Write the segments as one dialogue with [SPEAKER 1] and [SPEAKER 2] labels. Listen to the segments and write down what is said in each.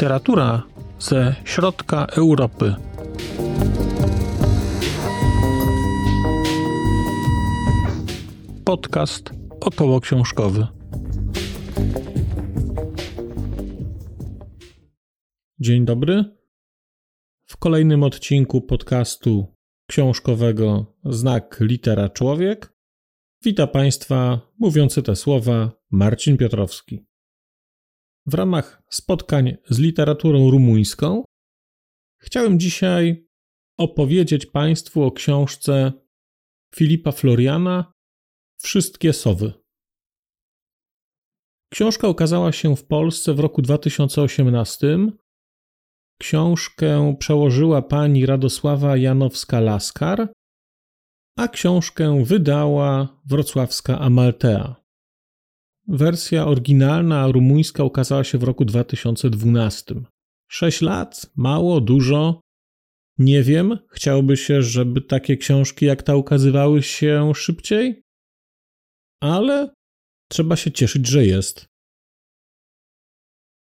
[SPEAKER 1] Literatura ze środka Europy. Podcast około książkowy. Dzień dobry. W kolejnym odcinku podcastu książkowego Znak Litera Człowiek wita Państwa mówiący te słowa Marcin Piotrowski. W ramach spotkań z literaturą rumuńską chciałem dzisiaj opowiedzieć Państwu o książce Filipa Floriana Wszystkie sowy. Książka ukazała się w Polsce w roku 2018. Książkę przełożyła pani Radosława Janowska-Laskar, a książkę wydała wrocławska Amaltea. Wersja oryginalna rumuńska ukazała się w roku 2012. Sześć lat? Mało? Dużo? Nie wiem. Chciałoby się, żeby takie książki jak ta ukazywały się szybciej? Ale trzeba się cieszyć, że jest.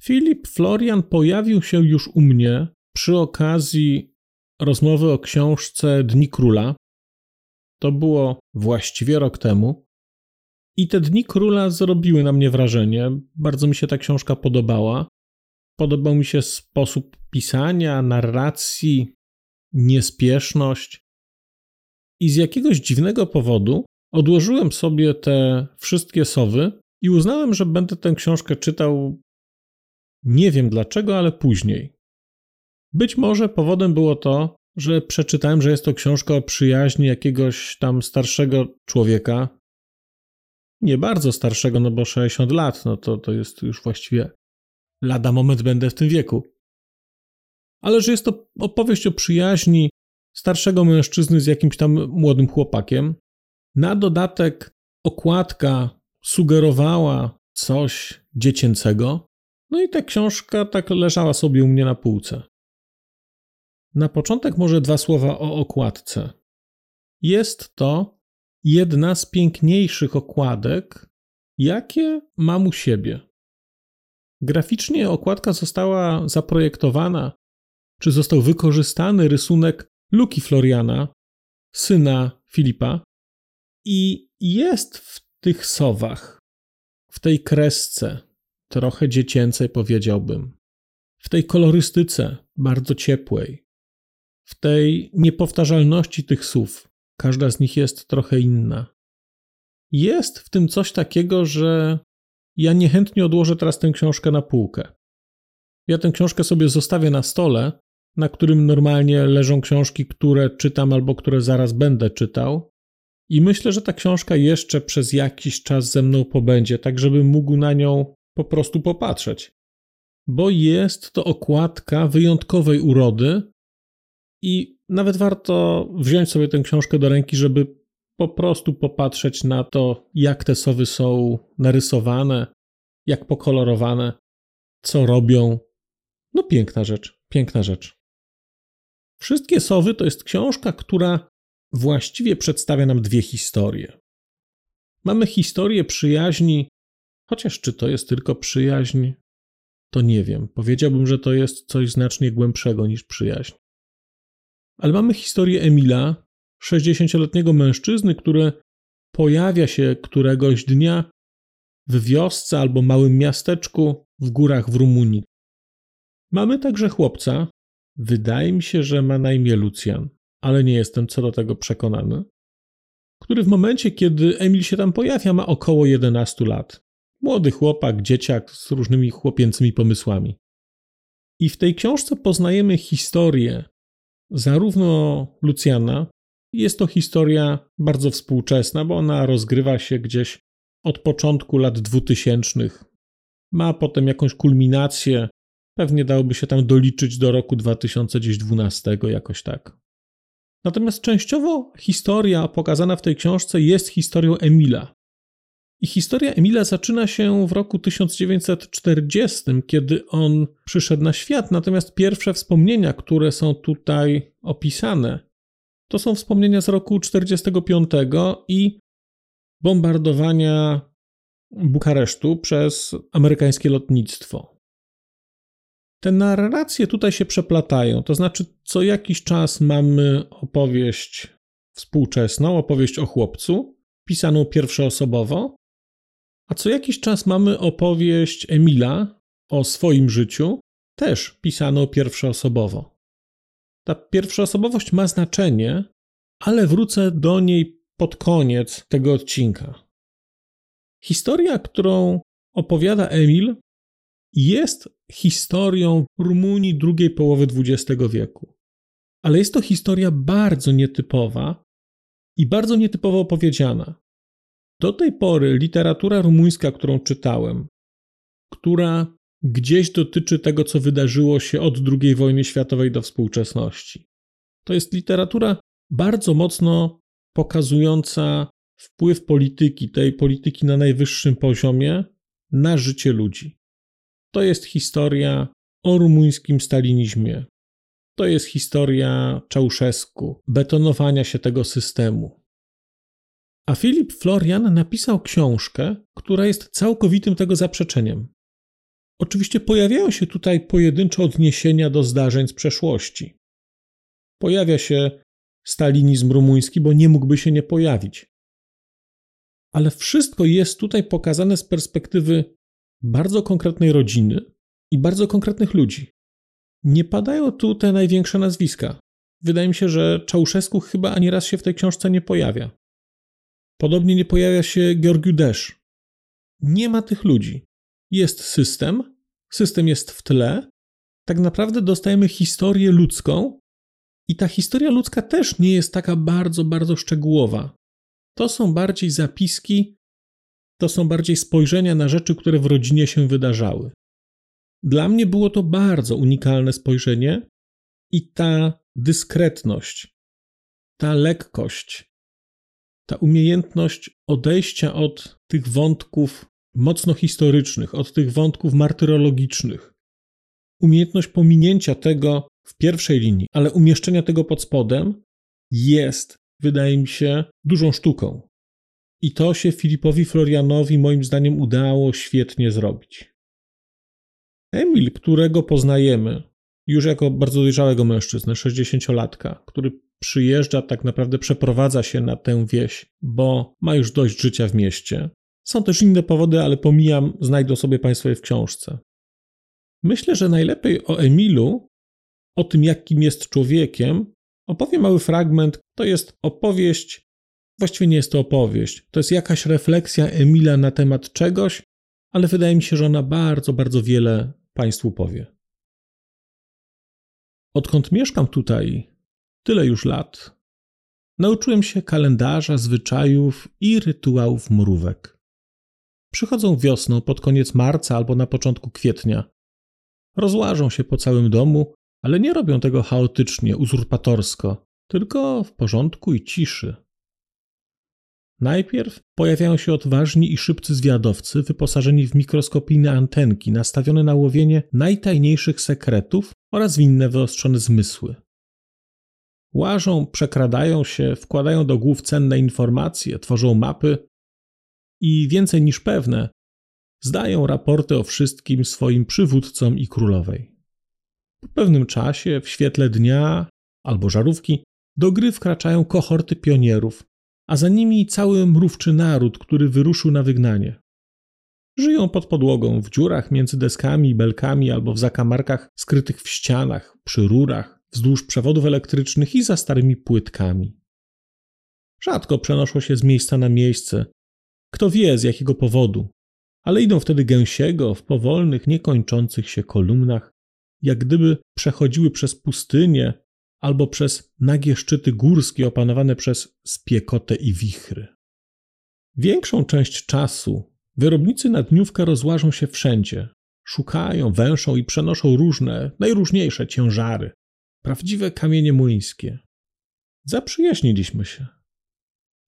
[SPEAKER 1] Filip Florian pojawił się już u mnie przy okazji rozmowy o książce Dni Króla. To było właściwie rok temu. I te dni króla zrobiły na mnie wrażenie. Bardzo mi się ta książka podobała. Podobał mi się sposób pisania, narracji, niespieszność. I z jakiegoś dziwnego powodu odłożyłem sobie te wszystkie sowy i uznałem, że będę tę książkę czytał nie wiem dlaczego, ale później. Być może powodem było to, że przeczytałem, że jest to książka o przyjaźni jakiegoś tam starszego człowieka, nie bardzo starszego, no bo 60 lat, no to, to jest już właściwie lada moment będę w tym wieku. Ale że jest to opowieść o przyjaźni starszego mężczyzny z jakimś tam młodym chłopakiem. Na dodatek okładka sugerowała coś dziecięcego. No i ta książka tak leżała sobie u mnie na półce. Na początek może dwa słowa o okładce. Jest to jedna z piękniejszych okładek, jakie mam u siebie. Graficznie okładka została zaprojektowana, czy został wykorzystany rysunek Luki Floriana, syna Filipa, i jest w tych sowach, w tej kresce, trochę dziecięcej powiedziałbym, w tej kolorystyce bardzo ciepłej, w tej niepowtarzalności tych słów, Każda z nich jest trochę inna. Jest w tym coś takiego, że ja niechętnie odłożę teraz tę książkę na półkę. Ja tę książkę sobie zostawię na stole, na którym normalnie leżą książki, które czytam albo które zaraz będę czytał. I myślę, że ta książka jeszcze przez jakiś czas ze mną pobędzie, tak żebym mógł na nią po prostu popatrzeć. Bo jest to okładka wyjątkowej urody i nawet warto wziąć sobie tę książkę do ręki, żeby po prostu popatrzeć na to, jak te sowy są narysowane, jak pokolorowane, co robią. No, piękna rzecz, piękna rzecz. Wszystkie sowy to jest książka, która właściwie przedstawia nam dwie historie. Mamy historię przyjaźni, chociaż czy to jest tylko przyjaźń, to nie wiem. Powiedziałbym, że to jest coś znacznie głębszego niż przyjaźń. Ale mamy historię Emila, 60-letniego mężczyzny, który pojawia się któregoś dnia w wiosce albo małym miasteczku w górach w Rumunii. Mamy także chłopca, wydaje mi się, że ma na imię Lucjan, ale nie jestem co do tego przekonany, który w momencie, kiedy Emil się tam pojawia, ma około 11 lat. Młody chłopak, dzieciak z różnymi chłopięcymi pomysłami. I w tej książce poznajemy historię zarówno Lucjana, jest to historia bardzo współczesna, bo ona rozgrywa się gdzieś od początku lat 2000. Ma potem jakąś kulminację, pewnie dałoby się tam doliczyć do roku 2012, jakoś tak. Natomiast częściowo historia pokazana w tej książce jest historią Emila, i historia Emila zaczyna się w roku 1940, kiedy on przyszedł na świat, natomiast pierwsze wspomnienia, które są tutaj opisane, to są wspomnienia z roku 1945 i bombardowania Bukaresztu przez amerykańskie lotnictwo. Te narracje tutaj się przeplatają, to znaczy co jakiś czas mamy opowieść współczesną, opowieść o chłopcu, pisaną pierwszoosobowo, a co jakiś czas mamy opowieść Emila o swoim życiu, też pisaną pierwszoosobowo. Ta pierwszoosobowość ma znaczenie, ale wrócę do niej pod koniec tego odcinka. Historia, którą opowiada Emil, jest historią Rumunii drugiej połowy XX wieku. Ale jest to historia bardzo nietypowa i bardzo nietypowo opowiedziana. Do tej pory literatura rumuńska, którą czytałem, która gdzieś dotyczy tego, co wydarzyło się od II wojny światowej do współczesności. To jest literatura bardzo mocno pokazująca wpływ polityki, tej polityki na najwyższym poziomie, na życie ludzi. To jest historia o rumuńskim stalinizmie. To jest historia Czałszewsku, betonowania się tego systemu. A Filip Florian napisał książkę, która jest całkowitym tego zaprzeczeniem. Oczywiście pojawiają się tutaj pojedyncze odniesienia do zdarzeń z przeszłości. Pojawia się stalinizm rumuński, bo nie mógłby się nie pojawić. Ale wszystko jest tutaj pokazane z perspektywy bardzo konkretnej rodziny i bardzo konkretnych ludzi. Nie padają tu te największe nazwiska. Wydaje mi się, że Czałszewsku chyba ani raz się w tej książce nie pojawia. Podobnie nie pojawia się Georgiu Desz. Nie ma tych ludzi. Jest system, system jest w tle. Tak naprawdę dostajemy historię ludzką, i ta historia ludzka też nie jest taka bardzo, bardzo szczegółowa. To są bardziej zapiski, to są bardziej spojrzenia na rzeczy, które w rodzinie się wydarzały. Dla mnie było to bardzo unikalne spojrzenie i ta dyskretność, ta lekkość, ta umiejętność odejścia od tych wątków mocno historycznych, od tych wątków martyrologicznych, umiejętność pominięcia tego w pierwszej linii, ale umieszczenia tego pod spodem jest, wydaje mi się, dużą sztuką. I to się Filipowi Florianowi moim zdaniem udało świetnie zrobić. Emil, którego poznajemy już jako bardzo dojrzałego mężczyznę, 60-latka, który przyjeżdża, tak naprawdę przeprowadza się na tę wieś, bo ma już dość życia w mieście. Są też inne powody, ale pomijam, znajdą sobie Państwo je w książce. Myślę, że najlepiej o Emilu, o tym, jakim jest człowiekiem, opowiem mały fragment. To jest opowieść Właściwie nie jest to opowieść. To jest jakaś refleksja Emila na temat czegoś, ale wydaje mi się, że ona bardzo, bardzo wiele Państwu powie. Odkąd mieszkam tutaj, tyle już lat, nauczyłem się kalendarza, zwyczajów i rytuałów mrówek. Przychodzą wiosną pod koniec marca albo na początku kwietnia. Rozłażą się po całym domu, ale nie robią tego chaotycznie, uzurpatorsko, tylko w porządku i ciszy. Najpierw pojawiają się odważni i szybcy zwiadowcy wyposażeni w mikroskopijne antenki nastawione na łowienie najtajniejszych sekretów oraz w inne wyostrzone zmysły. Łażą, przekradają się, wkładają do głów cenne informacje, tworzą mapy i więcej niż pewne, zdają raporty o wszystkim swoim przywódcom i królowej. Po pewnym czasie, w świetle dnia albo żarówki, do gry wkraczają kohorty pionierów, a za nimi cały mrówczy naród, który wyruszył na wygnanie. Żyją pod podłogą, w dziurach między deskami i belkami albo w zakamarkach skrytych w ścianach, przy rurach, wzdłuż przewodów elektrycznych i za starymi płytkami. Rzadko przenoszą się z miejsca na miejsce. Kto wie z jakiego powodu, ale idą wtedy gęsiego w powolnych, niekończących się kolumnach, jak gdyby przechodziły przez pustynię albo przez nagie szczyty górskie opanowane przez spiekotę i wichry. Większą część czasu wyrobnicy na dniówkę rozłażą się wszędzie. Szukają, węszą i przenoszą różne, najróżniejsze ciężary. Prawdziwe kamienie młyńskie. Zaprzyjaźniliśmy się.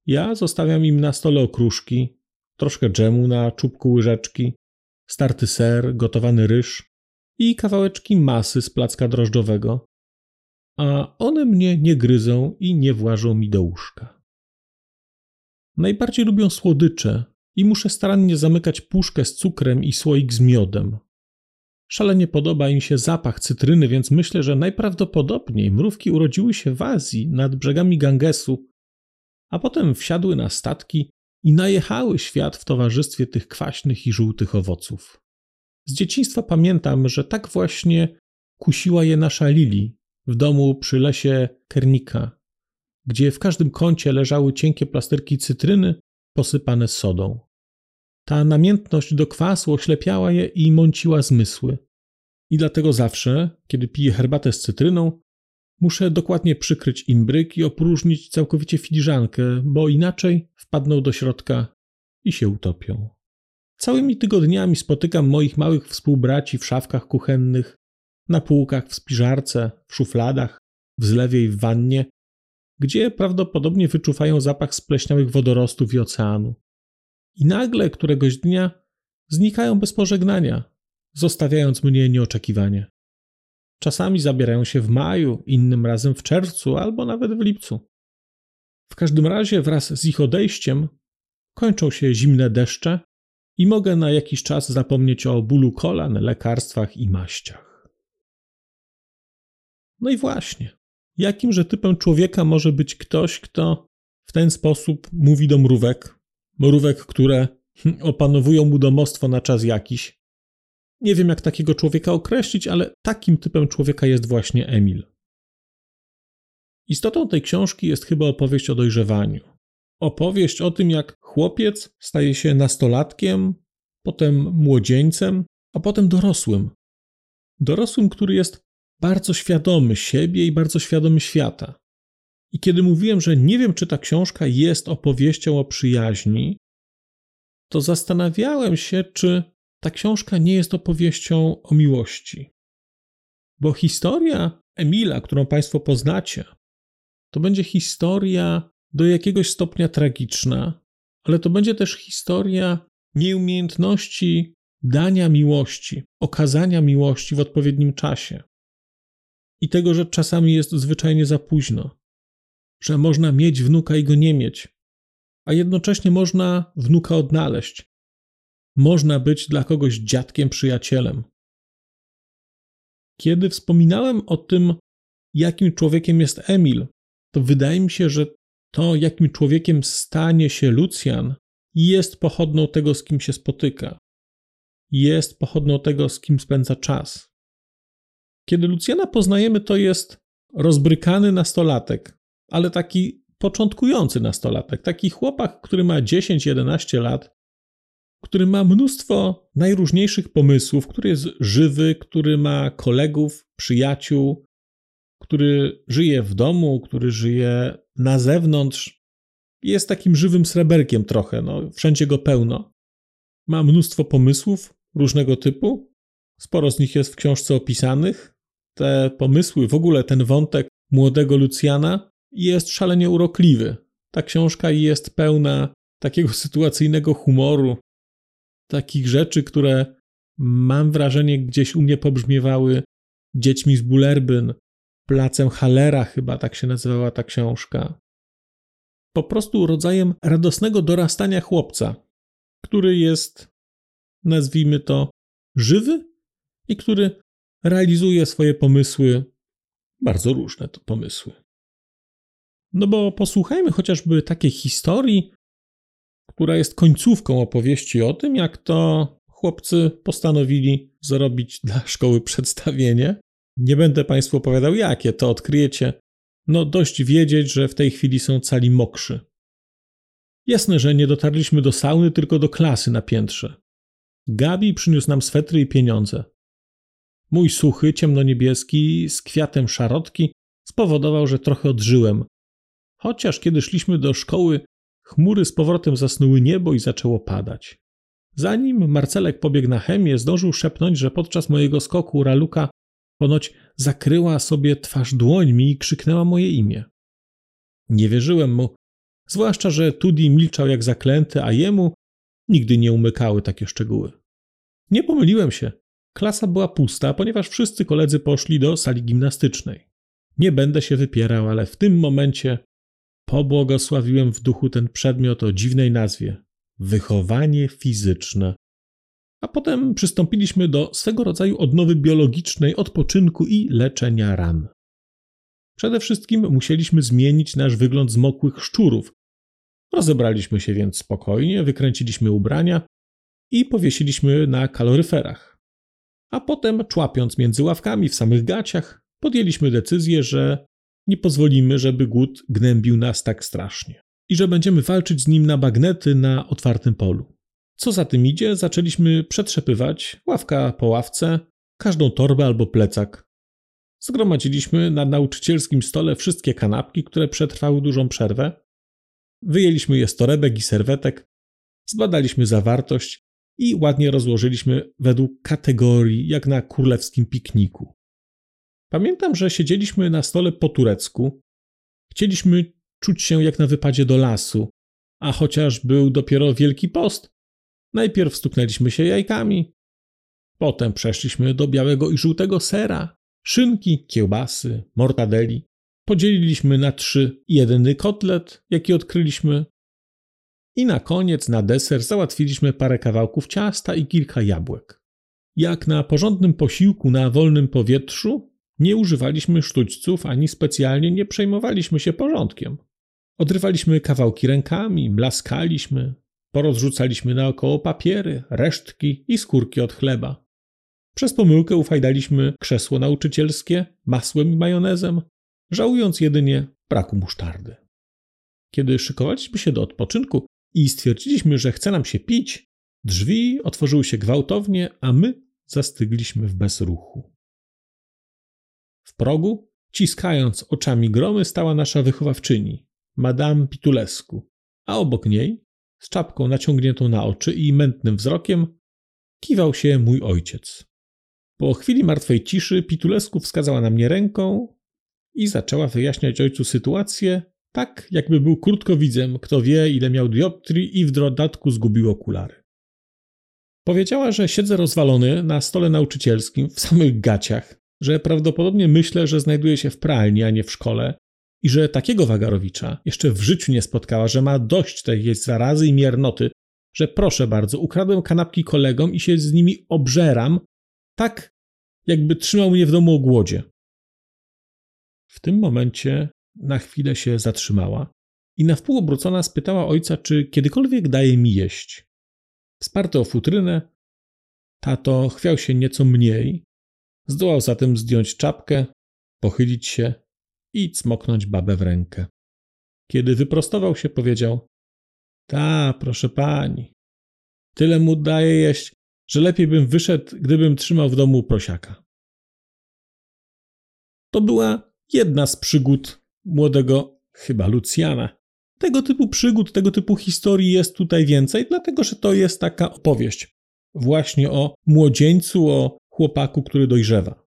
[SPEAKER 1] Ja zostawiam im na stole okruszki, troszkę dżemu na czubku łyżeczki, starty ser, gotowany ryż i kawałeczki masy z placka drożdżowego, a one mnie nie gryzą i nie włażą mi do łóżka. Najbardziej lubią słodycze i muszę starannie zamykać puszkę z cukrem i słoik z miodem. Szalenie podoba im się zapach cytryny, więc myślę, że najprawdopodobniej mrówki urodziły się w Azji nad brzegami Gangesu, a potem wsiadły na statki i najechały świat w towarzystwie tych kwaśnych i żółtych owoców. Z dzieciństwa pamiętam, że tak właśnie kusiła je nasza Lili w domu przy lesie Kernika, gdzie w każdym kącie leżały cienkie plasterki cytryny posypane sodą. Ta namiętność do kwasu oślepiała je i mąciła zmysły. I dlatego zawsze, kiedy piję herbatę z cytryną, muszę dokładnie przykryć imbryk i opróżnić całkowicie filiżankę, bo inaczej wpadną do środka i się utopią. Całymi tygodniami spotykam moich małych współbraci w szafkach kuchennych, na półkach w spiżarce, w szufladach, w zlewie i w wannie, gdzie prawdopodobnie wyczuwają zapach spleśniałych wodorostów i oceanu. I nagle któregoś dnia znikają bez pożegnania, zostawiając mnie nieoczekiwanie. Czasami zabierają się w maju, innym razem w czerwcu albo nawet w lipcu. W każdym razie wraz z ich odejściem kończą się zimne deszcze i mogę na jakiś czas zapomnieć o bólu kolan, lekarstwach i maściach. No i właśnie, jakimże typem człowieka może być ktoś, kto w ten sposób mówi do mrówek, mrówek, które opanowują mu domostwo na czas jakiś. Nie wiem, jak takiego człowieka określić, ale takim typem człowieka jest właśnie Emil. Istotą tej książki jest chyba opowieść o dojrzewaniu. Opowieść o tym, jak chłopiec staje się nastolatkiem, potem młodzieńcem, a potem dorosłym. Dorosłym, który jest bardzo świadomy siebie i bardzo świadomy świata. I kiedy mówiłem, że nie wiem, czy ta książka jest opowieścią o przyjaźni, to zastanawiałem się, czy ta książka nie jest opowieścią o miłości. Bo historia Emila, którą Państwo poznacie, to będzie historia do jakiegoś stopnia tragiczna, ale to będzie też historia nieumiejętności dania miłości, okazania miłości w odpowiednim czasie. I tego, że czasami jest zwyczajnie za późno, że można mieć wnuka i go nie mieć, a jednocześnie można wnuka odnaleźć. Można być dla kogoś dziadkiem, przyjacielem. Kiedy wspominałem o tym, jakim człowiekiem jest Emil, to wydaje mi się, że to, jakim człowiekiem stanie się Lucjan, jest pochodną tego, z kim się spotyka. Jest pochodną tego, z kim spędza czas. Kiedy Lucjana poznajemy, to jest rozbrykany nastolatek, ale taki początkujący nastolatek, taki chłopak, który ma 10-11 lat, który ma mnóstwo najróżniejszych pomysłów, który jest żywy, który ma kolegów, przyjaciół, który żyje w domu, który żyje na zewnątrz. Jest takim żywym sreberkiem trochę, no, wszędzie go pełno. Ma mnóstwo pomysłów różnego typu. Sporo z nich jest w książce opisanych. Te pomysły, w ogóle ten wątek młodego Lucjana jest szalenie urokliwy. Ta książka jest pełna takiego sytuacyjnego humoru, takich rzeczy, które mam wrażenie gdzieś u mnie pobrzmiewały dziećmi z Bulerbyn, placem Hallera, chyba tak się nazywała ta książka. Po prostu rodzajem radosnego dorastania chłopca, który jest, nazwijmy to, żywy i który realizuje swoje pomysły, bardzo różne to pomysły. No bo posłuchajmy chociażby takiej historii, która jest końcówką opowieści o tym, jak to chłopcy postanowili zrobić dla szkoły przedstawienie. Nie będę Państwu opowiadał jakie, to odkryjecie. No dość wiedzieć, że w tej chwili są cali mokrzy. Jasne, że nie dotarliśmy do sauny, tylko do klasy na piętrze. Gabi przyniósł nam swetry i pieniądze. Mój suchy, ciemnoniebieski, z kwiatem szarotki spowodował, że trochę odżyłem. Chociaż kiedy szliśmy do szkoły, chmury z powrotem zasnuły niebo i zaczęło padać. Zanim Marcelek pobiegł na chemię, zdążył szepnąć, że podczas mojego skoku Raluka ponoć zakryła sobie twarz dłońmi i krzyknęła moje imię. Nie wierzyłem mu, zwłaszcza, że Tudi milczał jak zaklęty, a jemu nigdy nie umykały takie szczegóły. Nie pomyliłem się. Klasa była pusta, ponieważ wszyscy koledzy poszli do sali gimnastycznej. Nie będę się wypierał, ale w tym momencie pobłogosławiłem w duchu ten przedmiot o dziwnej nazwie wychowanie fizyczne. A potem przystąpiliśmy do swego rodzaju odnowy biologicznej, odpoczynku i leczenia ran. Przede wszystkim musieliśmy zmienić nasz wygląd zmokłych szczurów. Rozebraliśmy się więc spokojnie, wykręciliśmy ubrania i powiesiliśmy na kaloryferach. A potem, człapiąc między ławkami w samych gaciach, podjęliśmy decyzję, że nie pozwolimy, żeby głód gnębił nas tak strasznie i że będziemy walczyć z nim na bagnety na otwartym polu. Co za tym idzie, zaczęliśmy przetrzepywać ławka po ławce, każdą torbę albo plecak. Zgromadziliśmy na nauczycielskim stole wszystkie kanapki, które przetrwały dużą przerwę. Wyjęliśmy je z torebek i serwetek, zbadaliśmy zawartość i ładnie rozłożyliśmy według kategorii, jak na królewskim pikniku. Pamiętam, że siedzieliśmy na stole po turecku. Chcieliśmy czuć się jak na wypadzie do lasu, a chociaż był dopiero Wielki Post, najpierw stuknęliśmy się jajkami, potem przeszliśmy do białego i żółtego sera, szynki, kiełbasy, mortadeli. Podzieliliśmy na trzy jedyny kotlet, jaki odkryliśmy. I na koniec, na deser, załatwiliśmy parę kawałków ciasta i kilka jabłek. Jak na porządnym posiłku na wolnym powietrzu, nie używaliśmy sztućców ani specjalnie nie przejmowaliśmy się porządkiem. Odrywaliśmy kawałki rękami, blaskaliśmy, porozrzucaliśmy naokoło papiery, resztki i skórki od chleba. Przez pomyłkę ufajdaliśmy krzesło nauczycielskie masłem i majonezem, żałując jedynie braku musztardy. Kiedy szykowaliśmy się do odpoczynku i stwierdziliśmy, że chce nam się pić, drzwi otworzyły się gwałtownie, a my zastygliśmy w bezruchu. W progu, ciskając oczami gromy, stała nasza wychowawczyni, Madame Pitulescu, a obok niej, z czapką naciągniętą na oczy i mętnym wzrokiem, kiwał się mój ojciec. Po chwili martwej ciszy Pitulescu wskazała na mnie ręką i zaczęła wyjaśniać ojcu sytuację, tak jakby był krótkowidzem, kto wie ile miał dioptrii i w dodatku zgubił okulary. Powiedziała, że siedzę rozwalony na stole nauczycielskim w samych gaciach, że prawdopodobnie myślę, że znajduje się w pralni, a nie w szkole i że takiego wagarowicza jeszcze w życiu nie spotkała, że ma dość tej jej zarazy i miernoty, że proszę bardzo, ukradłem kanapki kolegom i się z nimi obżeram, tak jakby trzymał mnie w domu o głodzie. W tym momencie na chwilę się zatrzymała i na wpół obrócona spytała ojca, czy kiedykolwiek daje mi jeść. Wsparty o futrynę, tato chwiał się nieco mniej, Zdołał zatem zdjąć czapkę, pochylić się i cmoknąć babę w rękę. Kiedy wyprostował się, powiedział: Ta, proszę pani, tyle mu daje jeść, że lepiej bym wyszedł, gdybym trzymał w domu prosiaka. To była jedna z przygód młodego, chyba Lucjana. Tego typu przygód, tego typu historii jest tutaj więcej, dlatego że to jest taka opowieść właśnie o młodzieńcu, o chłopaku, który dojrzewa.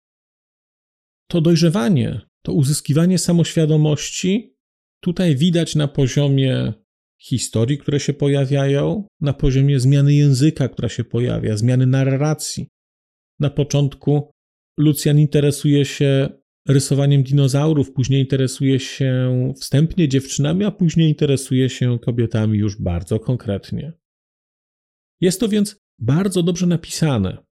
[SPEAKER 1] To dojrzewanie, to uzyskiwanie samoświadomości tutaj widać na poziomie historii, które się pojawiają, na poziomie zmiany języka, która się pojawia, zmiany narracji. Na początku Lucjan interesuje się rysowaniem dinozaurów, później interesuje się wstępnie dziewczynami, a później interesuje się kobietami już bardzo konkretnie. Jest to więc bardzo dobrze napisane.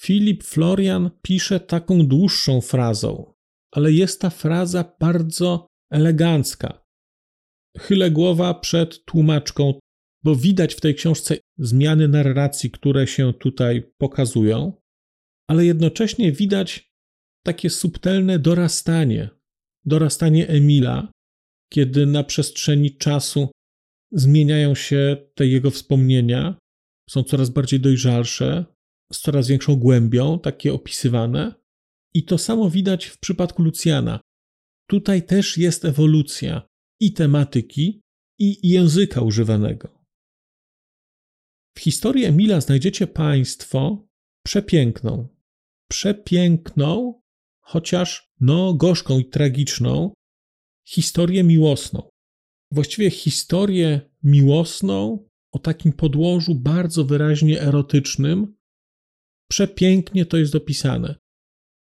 [SPEAKER 1] Filip Florian pisze taką dłuższą frazą, ale jest ta fraza bardzo elegancka. Chylę głowa przed tłumaczką, bo widać w tej książce zmiany narracji, które się tutaj pokazują, ale jednocześnie widać takie subtelne dorastanie, dorastanie Emila, kiedy na przestrzeni czasu zmieniają się te jego wspomnienia, są coraz bardziej dojrzalsze, z coraz większą głębią, takie opisywane. I to samo widać w przypadku Lucjana. Tutaj też jest ewolucja i tematyki, i języka używanego. W historii Emila znajdziecie Państwo przepiękną, przepiękną, chociaż no gorzką i tragiczną historię miłosną. Właściwie historię miłosną o takim podłożu bardzo wyraźnie erotycznym, Przepięknie to jest opisane.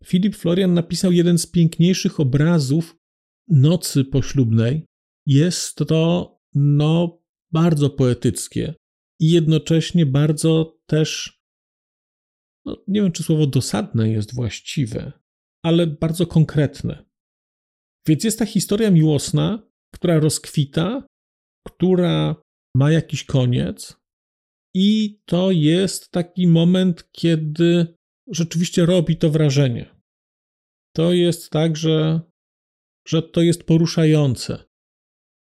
[SPEAKER 1] Filip Florian napisał jeden z piękniejszych obrazów nocy poślubnej. Jest to, no, bardzo poetyckie i jednocześnie bardzo też no, nie wiem czy słowo dosadne jest właściwe, ale bardzo konkretne. Więc jest ta historia miłosna, która rozkwita, która ma jakiś koniec, i to jest taki moment, kiedy rzeczywiście robi to wrażenie. To jest tak, że, że to jest poruszające.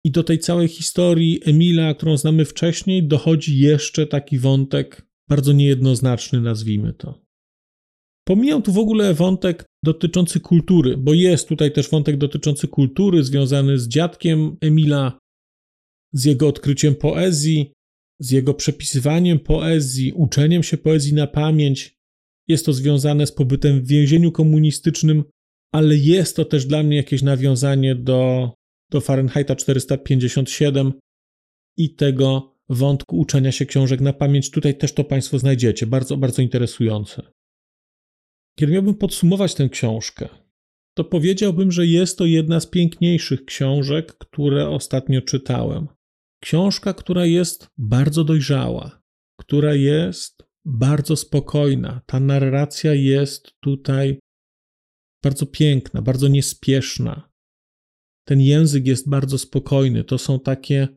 [SPEAKER 1] I do tej całej historii Emila, którą znamy wcześniej, dochodzi jeszcze taki wątek bardzo niejednoznaczny, nazwijmy to. Pomijam tu w ogóle wątek dotyczący kultury, bo jest tutaj też wątek dotyczący kultury związany z dziadkiem Emila, z jego odkryciem poezji, z jego przepisywaniem poezji, uczeniem się poezji na pamięć. Jest to związane z pobytem w więzieniu komunistycznym, ale jest to też dla mnie jakieś nawiązanie do, do Fahrenheita 457 i tego wątku uczenia się książek na pamięć. Tutaj też to Państwo znajdziecie. Bardzo, bardzo interesujące. Kiedy miałbym podsumować tę książkę, to powiedziałbym, że jest to jedna z piękniejszych książek, które ostatnio czytałem. Książka, która jest bardzo dojrzała, która jest bardzo spokojna. Ta narracja jest tutaj bardzo piękna, bardzo niespieszna. Ten język jest bardzo spokojny. To są takie,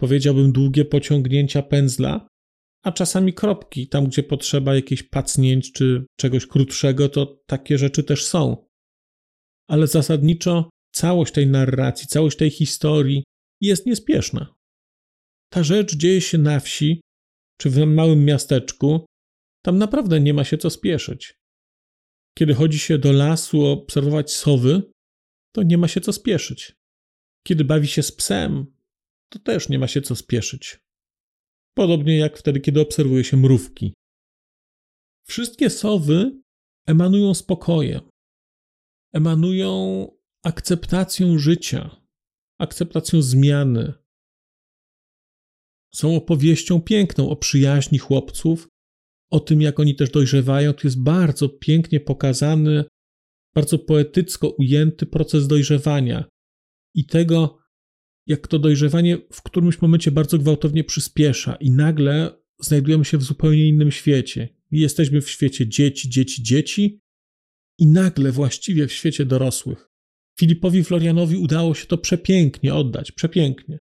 [SPEAKER 1] powiedziałbym, długie pociągnięcia pędzla, a czasami kropki. Tam, gdzie potrzeba jakichś pacnięć czy czegoś krótszego, to takie rzeczy też są. Ale zasadniczo całość tej narracji, całość tej historii jest niespieszna. Ta rzecz dzieje się na wsi czy w małym miasteczku. Tam naprawdę nie ma się co spieszyć. Kiedy chodzi się do lasu obserwować sowy, to nie ma się co spieszyć. Kiedy bawi się z psem, to też nie ma się co spieszyć. Podobnie jak wtedy, kiedy obserwuje się mrówki. Wszystkie sowy emanują spokojem, emanują akceptacją życia, akceptacją zmiany, są opowieścią piękną o przyjaźni chłopców, o tym, jak oni też dojrzewają. Tu jest bardzo pięknie pokazany, bardzo poetycko ujęty proces dojrzewania i tego, jak to dojrzewanie w którymś momencie bardzo gwałtownie przyspiesza, i nagle znajdujemy się w zupełnie innym świecie. Jesteśmy w świecie dzieci, dzieci, dzieci, i nagle właściwie w świecie dorosłych. Filipowi Florianowi udało się to przepięknie oddać, przepięknie.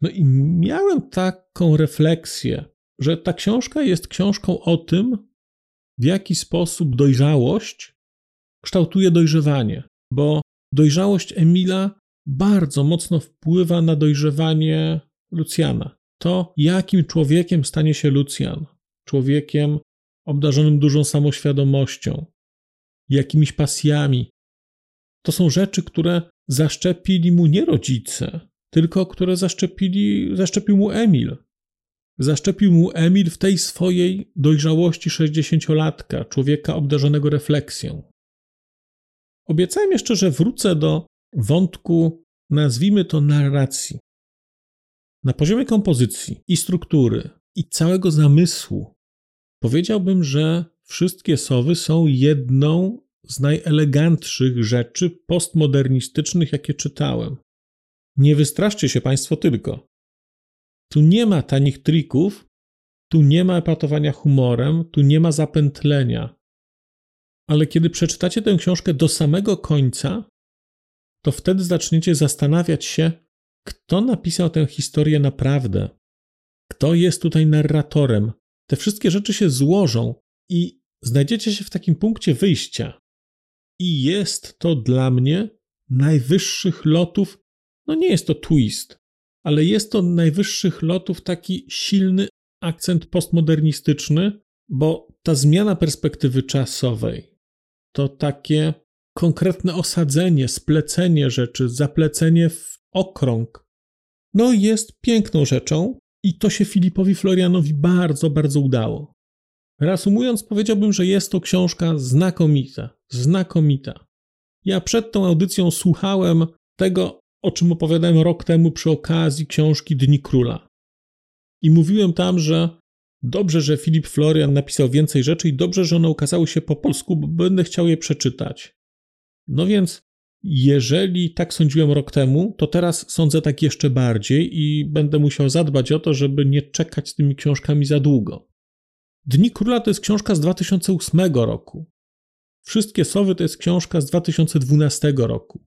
[SPEAKER 1] No i miałem taką refleksję, że ta książka jest książką o tym, w jaki sposób dojrzałość kształtuje dojrzewanie, bo dojrzałość Emila bardzo mocno wpływa na dojrzewanie Lucjana. To, jakim człowiekiem stanie się Lucjan, człowiekiem obdarzonym dużą samoświadomością, jakimiś pasjami, to są rzeczy, które zaszczepili mu nie rodzice, tylko które zaszczepili, zaszczepił mu Emil. Zaszczepił mu Emil w tej swojej dojrzałości sześćdziesięciolatka, człowieka obdarzonego refleksją. Obiecałem jeszcze, że wrócę do wątku, nazwijmy to narracji. Na poziomie kompozycji i struktury i całego zamysłu powiedziałbym, że wszystkie sowy są jedną z najelegantszych rzeczy postmodernistycznych, jakie czytałem. Nie wystraszcie się Państwo tylko. Tu nie ma tanich trików, tu nie ma epatowania humorem, tu nie ma zapętlenia. Ale kiedy przeczytacie tę książkę do samego końca, to wtedy zaczniecie zastanawiać się, kto napisał tę historię naprawdę, kto jest tutaj narratorem. Te wszystkie rzeczy się złożą i znajdziecie się w takim punkcie wyjścia. I jest to dla mnie najwyższych lotów no nie jest to twist, ale jest to najwyższych lotów taki silny akcent postmodernistyczny, bo ta zmiana perspektywy czasowej to takie konkretne osadzenie, splecenie rzeczy, zaplecenie w okrąg. No jest piękną rzeczą i to się Filipowi Florianowi bardzo, bardzo udało. Reasumując, powiedziałbym, że jest to książka znakomita, znakomita. Ja przed tą audycją słuchałem tego, o czym opowiadałem rok temu przy okazji książki Dni Króla. I mówiłem tam, że dobrze, że Filip Florian napisał więcej rzeczy i dobrze, że one ukazały się po polsku, bo będę chciał je przeczytać. No więc, jeżeli tak sądziłem rok temu, to teraz sądzę tak jeszcze bardziej i będę musiał zadbać o to, żeby nie czekać z tymi książkami za długo. Dni Króla to jest książka z 2008 roku. Wszystkie Sowy to jest książka z 2012 roku.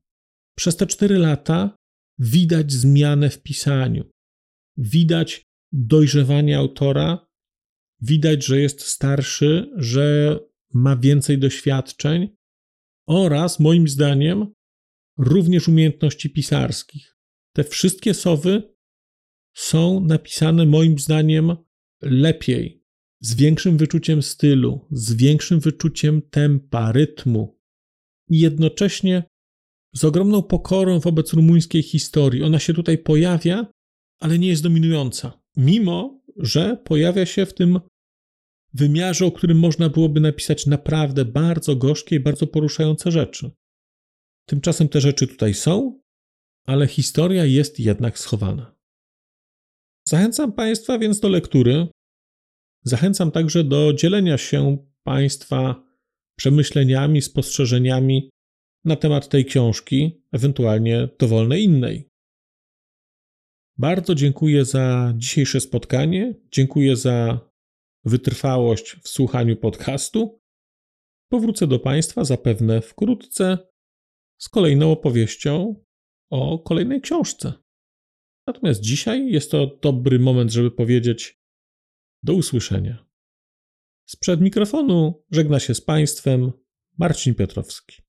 [SPEAKER 1] Przez te cztery lata widać zmianę w pisaniu. Widać dojrzewanie autora, widać, że jest starszy, że ma więcej doświadczeń oraz, moim zdaniem, również umiejętności pisarskich. Te wszystkie sowy są napisane, moim zdaniem, lepiej, z większym wyczuciem stylu, z większym wyczuciem tempa, rytmu i jednocześnie z ogromną pokorą wobec rumuńskiej historii. Ona się tutaj pojawia, ale nie jest dominująca, mimo że pojawia się w tym wymiarze, o którym można byłoby napisać naprawdę bardzo gorzkie i bardzo poruszające rzeczy. Tymczasem te rzeczy tutaj są, ale historia jest jednak schowana. Zachęcam Państwa więc do lektury. Zachęcam także do dzielenia się Państwa przemyśleniami, spostrzeżeniami na temat tej książki, ewentualnie dowolnej innej. Bardzo dziękuję za dzisiejsze spotkanie. Dziękuję za wytrwałość w słuchaniu podcastu. Powrócę do Państwa zapewne wkrótce z kolejną opowieścią o kolejnej książce. Natomiast dzisiaj jest to dobry moment, żeby powiedzieć do usłyszenia. Sprzed mikrofonu żegna się z Państwem Marcin Piotrowski.